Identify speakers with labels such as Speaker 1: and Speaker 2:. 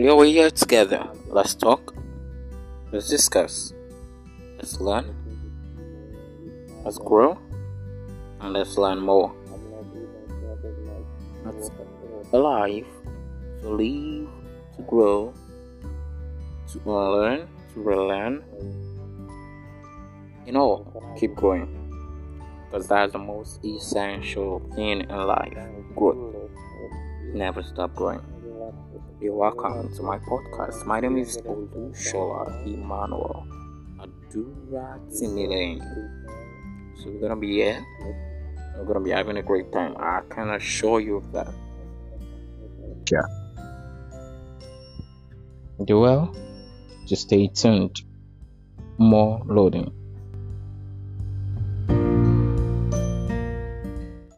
Speaker 1: Yeah, we're here together. Let's talk. Let's discuss. Let's learn. Let's grow. And let's learn more. Let's alive to live, to grow, to learn, to relearn. You know, keep growing. Because that's the most essential thing in life growth. Never stop growing. You're welcome to my podcast. My name is Olushola Emmanuel Adura Timilane. So we're gonna be here. We're gonna be having a great time. I can assure you of that.
Speaker 2: Yeah. Do well. Just stay tuned. More loading.